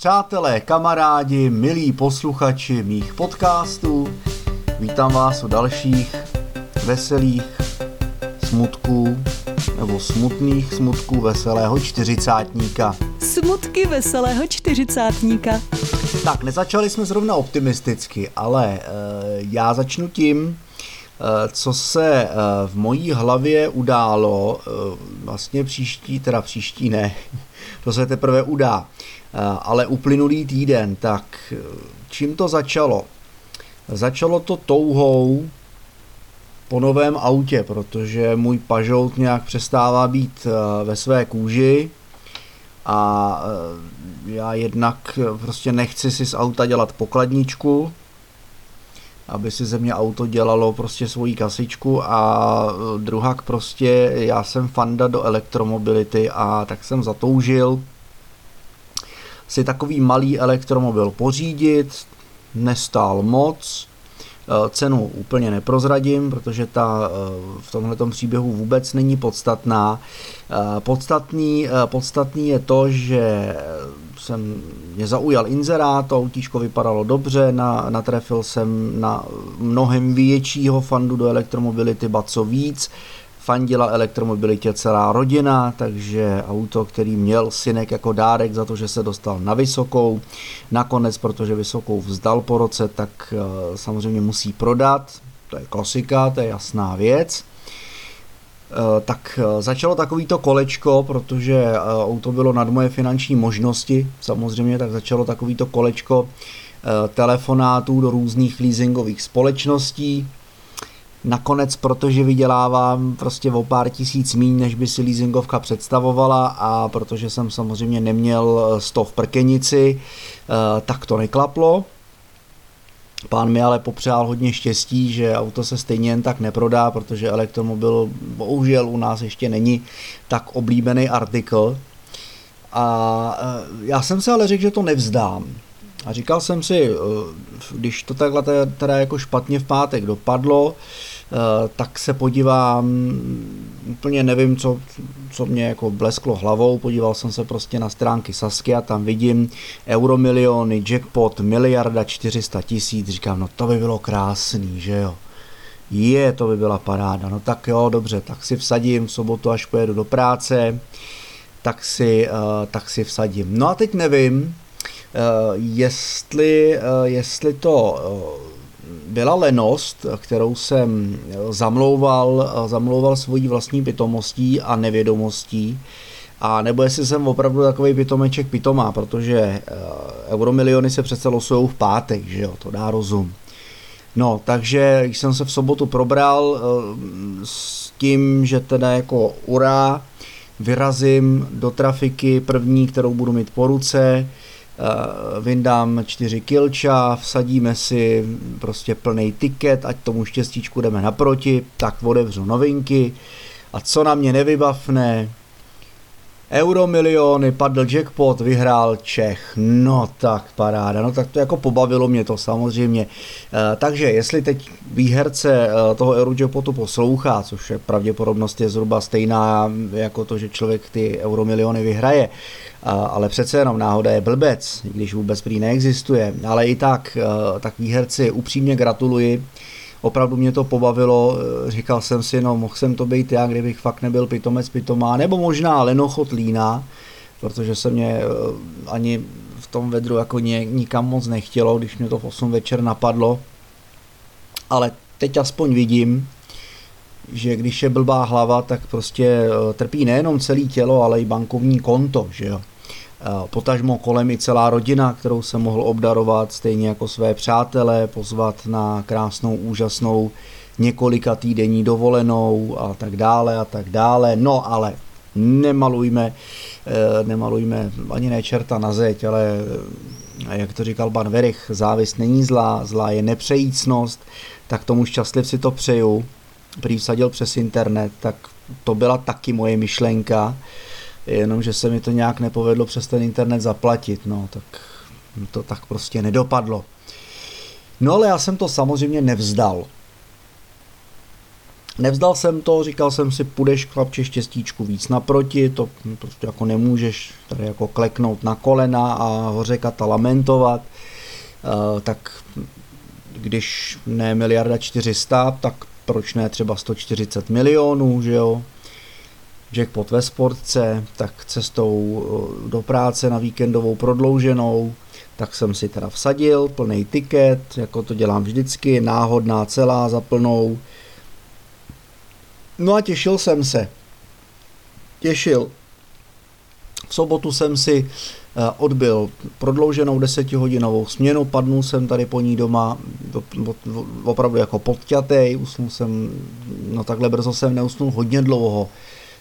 Přátelé, kamarádi, milí posluchači mých podcastů, vítám vás u dalších veselých smutků nebo smutných smutků veselého čtyřicátníka. Smutky veselého čtyřicátníka. Tak, nezačali jsme zrovna optimisticky, ale e, já začnu tím, e, co se e, v mojí hlavě událo vlastně příští, teda příští ne, to se teprve udá, ale uplynulý týden, tak čím to začalo? Začalo to touhou po novém autě, protože můj pažout nějak přestává být ve své kůži a já jednak prostě nechci si z auta dělat pokladničku, aby si ze mě auto dělalo prostě svoji kasičku a druhak prostě já jsem fanda do elektromobility a tak jsem zatoužil si takový malý elektromobil pořídit, nestál moc, cenu úplně neprozradím, protože ta v tomhle příběhu vůbec není podstatná. Podstatný, podstatný je to, že jsem mě zaujal inzerát, to autíčko vypadalo dobře, na, natrefil jsem na mnohem většího fandu do elektromobility, ba co víc, fandila elektromobilitě celá rodina, takže auto, který měl synek jako dárek za to, že se dostal na vysokou, nakonec, protože vysokou vzdal po roce, tak eh, samozřejmě musí prodat, to je klasika, to je jasná věc. Eh, tak eh, začalo takovýto kolečko, protože auto bylo nad moje finanční možnosti, samozřejmě, tak začalo takovýto kolečko telefonátů do různých leasingových společností. Nakonec, protože vydělávám prostě o pár tisíc míň, než by si leasingovka představovala a protože jsem samozřejmě neměl sto v prkenici, tak to neklaplo. Pán mi ale popřál hodně štěstí, že auto se stejně jen tak neprodá, protože elektromobil bohužel u nás ještě není tak oblíbený artikl. A e, já jsem si ale řekl, že to nevzdám. A říkal jsem si, e, když to takhle teda jako špatně v pátek dopadlo, e, tak se podívám, úplně nevím, co, co mě jako blesklo hlavou, podíval jsem se prostě na stránky Sasky a tam vidím euromiliony, jackpot, miliarda 400 tisíc, říkám, no to by bylo krásný, že jo. Je, to by byla paráda, no tak jo, dobře, tak si vsadím v sobotu, až pojedu do práce, tak si, uh, tak si vsadím. No a teď nevím, jestli, uh, jestli to byla lenost, kterou jsem zamlouval, zamlouval svojí vlastní pitomostí a nevědomostí, a nebo jestli jsem opravdu takový pitomeček pitomá, protože eh, euromiliony se přece losují v pátek, že jo, to dá rozum. No, takže jsem se v sobotu probral eh, s tím, že teda jako ura, vyrazím do trafiky první, kterou budu mít po ruce, Eh, vyndám čtyři kilča, vsadíme si prostě plný tiket, ať tomu štěstíčku jdeme naproti, tak otevřu novinky. A co na mě nevybavne, Euromiliony, padl jackpot, vyhrál Čech. No tak paráda, no tak to jako pobavilo mě to samozřejmě. E, takže jestli teď výherce e, toho Eurojackpotu poslouchá, což je pravděpodobnost je zhruba stejná jako to, že člověk ty Euromiliony vyhraje, e, ale přece jenom náhoda je blbec, když vůbec prý neexistuje, ale i tak, e, tak výherci upřímně gratuluji opravdu mě to pobavilo, eh, říkal jsem si, no mohl jsem to být já, kdybych fakt nebyl pitomec pitomá, nebo možná lenochot lína, protože se mě eh, ani v tom vedru jako ně, nikam moc nechtělo, když mě to v 8 večer napadlo, ale teď aspoň vidím, že když je blbá hlava, tak prostě eh, trpí nejenom celé tělo, ale i bankovní konto, že jo. Eh, potažmo kolem i celá rodina, kterou jsem mohl obdarovat, stejně jako své přátelé, pozvat na krásnou, úžasnou několika týdenní dovolenou a tak dále a tak dále. No ale nemalujme, eh, nemalujme ani ne čerta na zeď, ale eh, jak to říkal Ban Verich, závist není zlá, zlá je nepřejícnost, tak tomu šťastlivci to přeju. Prý přes internet, tak to byla taky moje myšlenka jenomže se mi to nějak nepovedlo přes ten internet zaplatit, no, tak to tak prostě nedopadlo. No ale já jsem to samozřejmě nevzdal. Nevzdal jsem to, říkal jsem si, půjdeš chlapče štěstíčku víc naproti, to prostě jako nemůžeš tady jako kleknout na kolena a hořekat a lamentovat, uh, tak když ne miliarda 400, tak proč ne třeba 140 milionů, že jo? Jackpot ve sportce, tak cestou eh, do práce na víkendovou prodlouženou, tak jsem si teda vsadil plný tiket, jako to dělám vždycky, náhodná celá za plnou. No a těšil jsem se. Těšil. V sobotu jsem si eh, odbil prodlouženou desetihodinovou směnu, padnul jsem tady po ní doma opravdu jako podťatej, usnul jsem, no takhle brzo jsem neusnul hodně dlouho,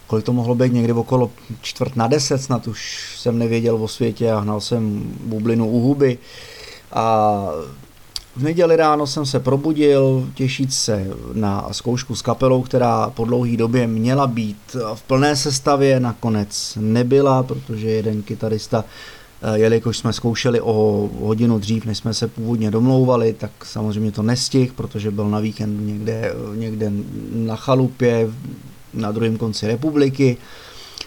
kolik to mohlo být? Někdy okolo čtvrt na deset, snad už jsem nevěděl o světě a hnal jsem bublinu u huby. A v neděli ráno jsem se probudil, těšit se na zkoušku s kapelou, která po dlouhé době měla být v plné sestavě, nakonec nebyla, protože jeden kytarista, eh, jelikož jsme zkoušeli o hodinu dřív, než jsme se původně domlouvali, tak samozřejmě to nestih, protože byl na víkend někde, někde na chalupě na druhém konci republiky.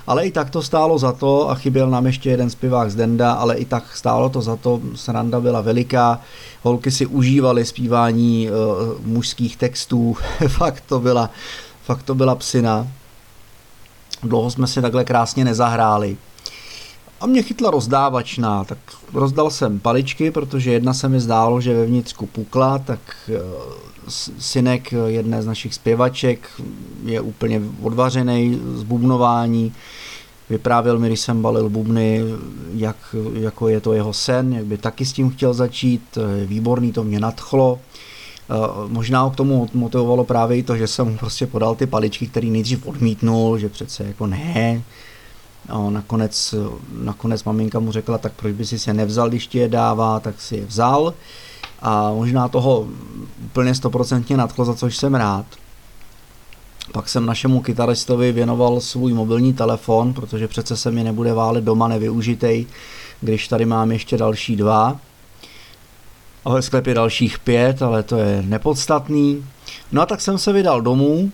Ale i tak to stálo za to a chyběl nám ještě jeden zpěvák z Denda, ale i tak stálo to za to, sranda byla veliká, holky si užívaly zpívání uh, mužských textů, fakt to byla, fakt to byla psina. Dlouho jsme si takhle krásně nezahráli. A mě chytla rozdávačná, tak rozdal jsem paličky, protože jedna se mi zdálo, že ve vnitřku pukla, tak uh, synek jedné z našich zpěvaček je úplně odvařený z bubnování. Vyprávěl mi, když jsem balil bubny, jak, jako je to jeho sen, jak by taky s tím chtěl začít. Výborný, to mě nadchlo. Možná k tomu motivovalo právě i to, že jsem mu prostě podal ty paličky, který nejdřív odmítnul, že přece jako ne. A nakonec, nakonec maminka mu řekla, tak proč by si se nevzal, když ti je dává, tak si je vzal a možná toho úplně stoprocentně nadchlo, za což jsem rád. Pak jsem našemu kytaristovi věnoval svůj mobilní telefon, protože přece se mi nebude válet doma nevyužitej, když tady mám ještě další dva. A ve sklepě dalších pět, ale to je nepodstatný. No a tak jsem se vydal domů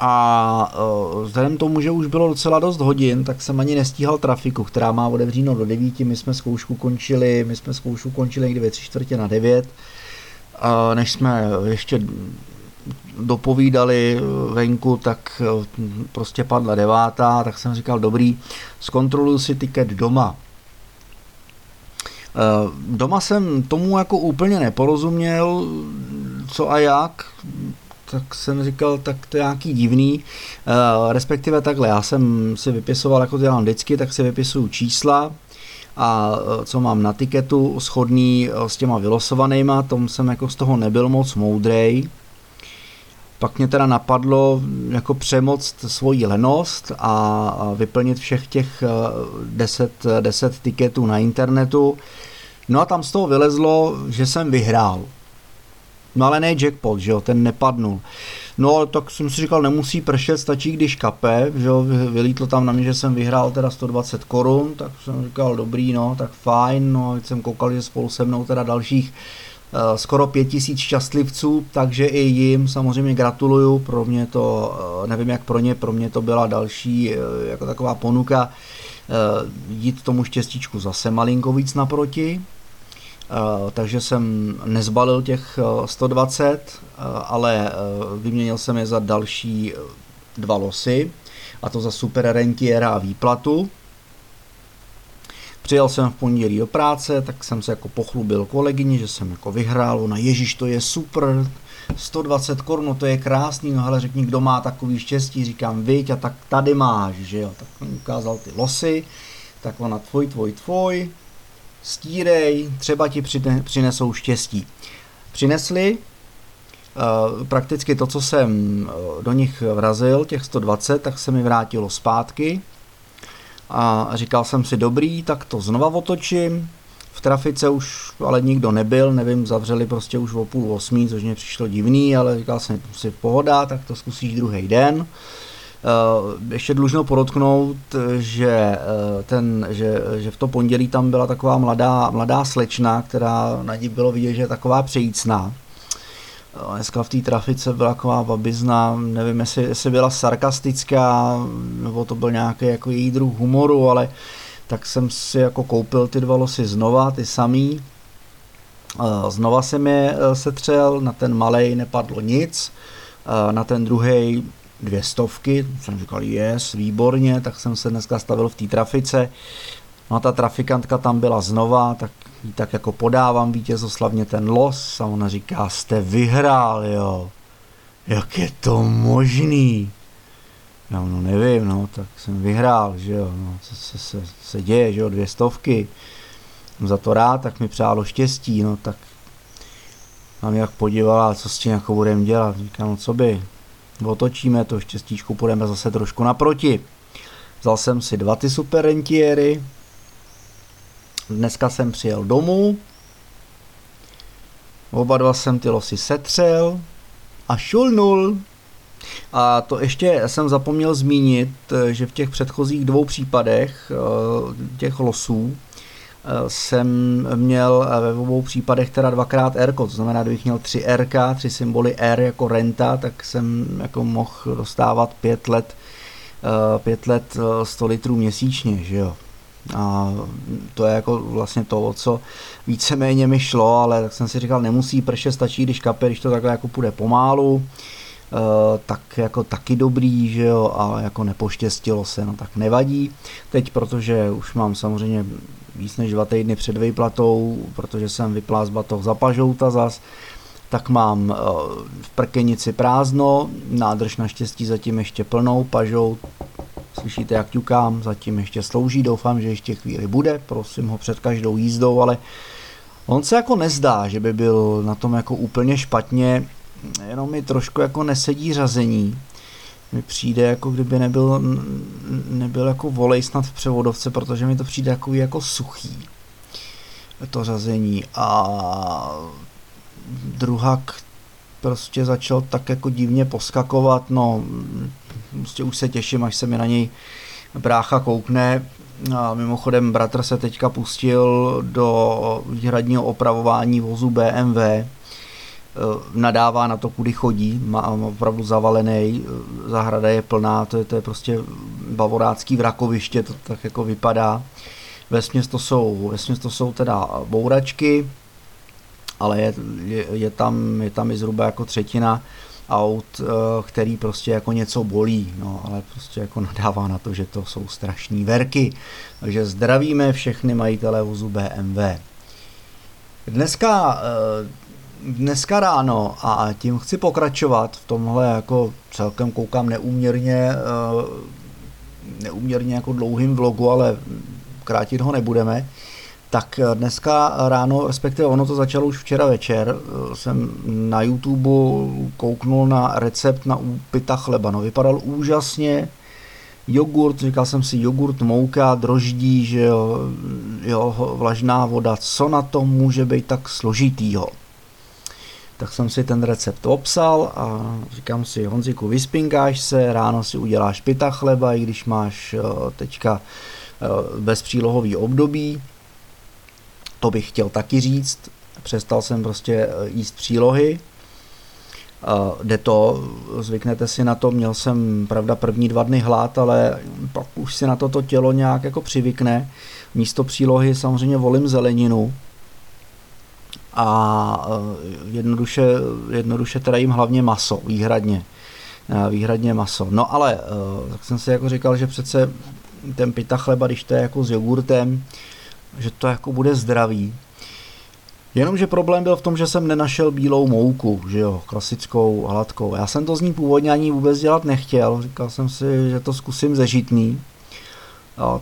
a uh, vzhledem tomu, že už bylo docela dost hodin, tak jsem ani nestíhal trafiku, která má otevříno do 9. My jsme zkoušku končili, my jsme zkoušku končili někdy ve tři čtvrtě na 9. A než jsme ještě dopovídali venku, tak prostě padla devátá, tak jsem říkal, dobrý, zkontroluji si tiket doma. Doma jsem tomu jako úplně neporozuměl, co a jak, tak jsem říkal, tak to je nějaký divný, uh, respektive takhle, já jsem si vypisoval, jako to dělám vždycky, tak si vypisuju čísla, a uh, co mám na tiketu schodný uh, s těma vylosovanýma, tom jsem jako z toho nebyl moc moudrej. Pak mě teda napadlo jako přemoct svoji lenost a vyplnit všech těch 10, 10 tiketů na internetu. No a tam z toho vylezlo, že jsem vyhrál. No ale ne jackpot, že jo, ten nepadnul. No tak jsem si říkal, nemusí pršet, stačí když kape, že jo, vylítlo tam na mě, že jsem vyhrál teda 120 korun, tak jsem říkal, dobrý, no, tak fajn, no, jsem koukal, že spolu se mnou teda dalších uh, skoro 5000 šťastlivců, takže i jim samozřejmě gratuluju, pro mě to, uh, nevím jak pro ně, pro mě to byla další uh, jako taková ponuka jít tomu štěstíčku zase malinko víc naproti, Eh, takže jsem nezbalil těch 120, eh, eh, ale vyměnil jsem je za další dva losy, a to za super rentiera a výplatu. Přijel jsem v pondělí do práce, tak jsem se jako pochlubil kolegyni, že jsem jako vyhrál, ona ježíš, to je super, 120 korun, no to je krásný, no ale řekni, kdo má takový štěstí, říkám, viď, a tak tady máš, že jo, tak mi ukázal ty losy, tak ona tvoj, tvoj, tvoj, stírej, třeba ti přinesou štěstí. Přinesli uh, prakticky to, co jsem uh, do nich vrazil, těch 120, tak se mi vrátilo zpátky a říkal jsem si dobrý, tak to znova otočím. V trafice už ale nikdo nebyl, nevím, zavřeli prostě už o půl osmí, což mě přišlo divný, ale říkal jsem si pohoda, tak to zkusíš druhý den. Uh, Eh, ještě dlužno podotknout, že, eh, ten, že, že v to pondělí tam byla taková mladá, mladá slečna, která na ní bylo vidět, že je taková přejícná. Dneska v té trafice byla taková babizna, nevím, jestli, jestli byla sarkastická, nebo to byl nějaký jako její druh humoru, ale tak jsem si jako koupil ty dva losy znova, ty samý. Znova jsem je setřel, na ten malej nepadlo nic, na ten druhý dvě stovky, jsem říkal, yes, výborně, tak jsem se dneska stavil v té trafice. No a ta trafikantka tam byla znova, tak jí tak jako podávám vítězoslavně ten los a ona říká, jste vyhrál, jo. Jak je to možný? Já no nevím, no, tak jsem vyhrál, že jo, no, co se, se, se děje, že jo, dvě stovky. Jsem za to rád, tak mi přálo štěstí, no, tak mám jak podívala, co s tím jako budeme dělat. Říkám, no co by, otočíme to štěstíčku, půjdeme zase trošku naproti. Vzal jsem si dva ty super rentiery, Dneska jsem přijel domů, oba dva jsem ty losy setřel a šulnul. A to ještě jsem zapomněl zmínit, že v těch předchozích dvou případech eh, těch losů jsem měl ve obou případech teda dvakrát R, to znamená, kdybych měl tři R, tři symboly R jako renta, tak jsem jako mohl dostávat pět let, eh, pět let 100 litrů měsíčně, že jo. A to je jako vlastně to, co víceméně mi šlo, ale tak jsem si říkal, nemusí prše, stačí, když kape, když to takhle jako půjde pomálu, Uh, tak jako taky dobrý, že jo, a jako nepoštěstilo se, no tak nevadí. Teď, protože už mám samozřejmě víc než dva týdny před výplatou, protože jsem vyplás batoh za pažouta zas, tak mám uh, v prkenici prázdno, nádrž naštěstí zatím ještě plnou, pažout Slyšíte, jak ťukám, zatím ještě slouží, doufám, že ještě chvíli bude, prosím ho před každou jízdou, ale on se jako nezdá, že by byl na tom jako úplně špatně, jenom mi trošku jako nesedí řazení. Mi přijde, jako kdyby nebyl, nebyl jako volej snad v převodovce, protože mi to přijde jako, jako suchý to řazení a druhak prostě začal tak jako divně poskakovat, no prostě už se těším, až se mi na něj brácha koukne. A mimochodem bratr se teďka pustil do výhradního opravování vozu BMW, nadává na to, kudy chodí, má opravdu zavalený, e, zahrada je plná, to je, to je prostě bavorácký vrakoviště, to tak jako vypadá. Vesměs to jsou, vesměs to jsou teda bouračky, ale je, je, je, tam, je tam i zhruba jako třetina aut, eh, který prostě jako něco bolí, no, ale prostě jako nadává na to, že to jsou strašní verky. Takže zdravíme všechny majitele vozu BMW. Dneska, eh, dneska ráno a tím chci pokračovat v tomhle jako celkem koukám neúměrně eh, neúměrně jako dlouhým vlogu, ale krátit ho nebudeme tak eh, dneska ráno, respektive ono to začalo už včera večer, eh, jsem na YouTube kouknul na recept na úpita chleba. No vypadal úžasně, jogurt, říkal jsem si jogurt, mouka, droždí, že jo, jo, vlažná voda, co na tom může být tak složitýho. Tak jsem si ten recept obsal a říkám si, Honziku, vyspinkáš se, ráno si uděláš pita chleba, i když máš eh, teďka bezpřílohový období, to bych chtěl taky říct. Přestal jsem prostě eh, jíst přílohy. Jde to, zvyknete si na to, měl jsem pravda první dva dny hlad, ale pak už si na to to tělo nějak jako přivykne. Místo přílohy samozřejmě volím zeleninu a eh, jednoduše, jednoduše teda jim hlavně maso, výhradně. Eh, výhradně maso. No ale tak jsem si jako říkal, že přece ten pita chleba, když to je jako s jogurtem, že to jako bude zdravý. Jenomže problém byl v tom, že jsem nenašel bílou mouku, že jo, klasickou, hladkou. Já jsem to z ní původně ani vůbec dělat nechtěl, říkal jsem si, že to zkusím ze žitný.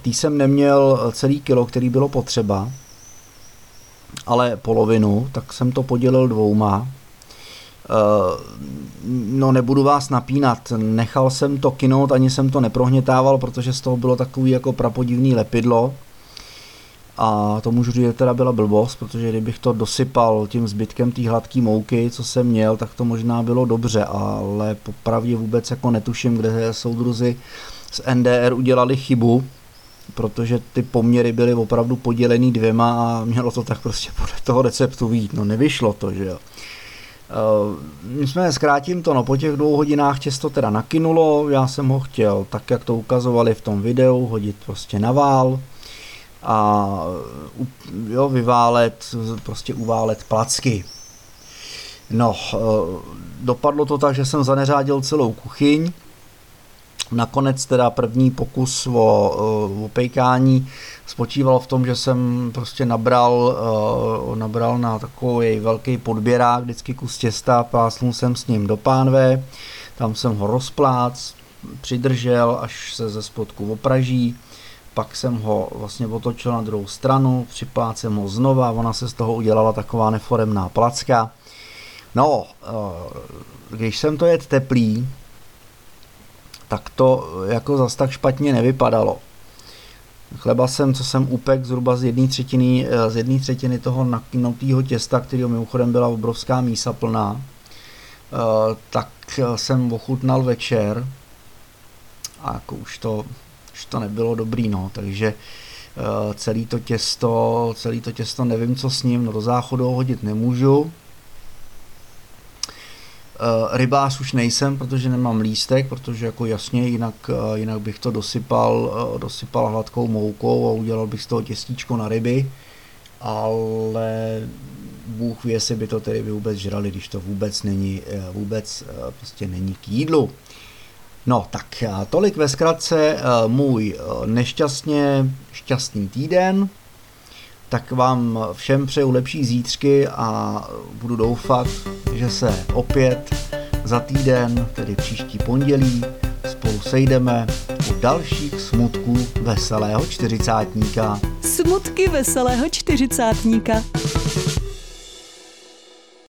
Tý jsem neměl celý kilo, který bylo potřeba, ale polovinu, tak jsem to podělil dvouma. No nebudu vás napínat, nechal jsem to kinout, ani jsem to neprohnětával, protože z toho bylo takový jako prapodivný lepidlo. A to můžu říct, že teda byla blbost, protože kdybych to dosypal tím zbytkem té hladké mouky, co jsem měl, tak to možná bylo dobře, ale popravdě vůbec jako netuším, kde soudruzi z NDR udělali chybu, protože ty poměry byly opravdu podělený dvěma a mělo to tak prostě podle toho receptu vít. No nevyšlo to, že jo. jsme zkrátím to, no po těch dvou hodinách těsto teda nakynulo, já jsem ho chtěl, tak jak to ukazovali v tom videu, hodit prostě na vál a jo, vyválet, prostě uválet placky. No, eh, dopadlo to tak, že jsem zaneřádil celou kuchyň, Nakonec teda první pokus o, eh, o spočíval v tom, že jsem prostě nabral, eh, nabral na takový velký podběrák vždycky kus těsta, plásnul jsem s ním do pánve, tam jsem ho rozplác, přidržel, až se ze spodku opraží, pak jsem ho vlastně otočil na druhou stranu, připlácel jsem ho znova, ona se z toho udělala taková neforemná placka. No, eh, když jsem to jet teplý, tak to jako zas tak špatně nevypadalo. Chleba jsem, co jsem upek zhruba z jedné třetiny, eh, z jedné třetiny toho nakynutého těsta, kterého mimochodem byla obrovská mísa plná, eh, tak jsem ochutnal večer a jako už to, už to nebylo dobrý, no, takže eh, celý to těsto, celý to těsto nevím, co s ním, no do záchodu hodit nemůžu, rybář už nejsem, protože nemám lístek, protože jako jasně, jinak, uh, jinak bych to dosypal, uh, dosypal hladkou moukou a udělal bych z toho těstíčko na ryby, ale Bůh ví, jestli by to ty ryby vůbec žrali, když to vůbec není, vůbec prostě není k jídlu. No tak tolik ve zkratce můj nešťastně šťastný týden, tak vám všem přeju lepší zítřky a budu doufat, že se opět za týden, tedy příští pondělí, spolu sejdeme u dalších smutků veselého čtyřicátníka. Smutky veselého čtyřicátníka.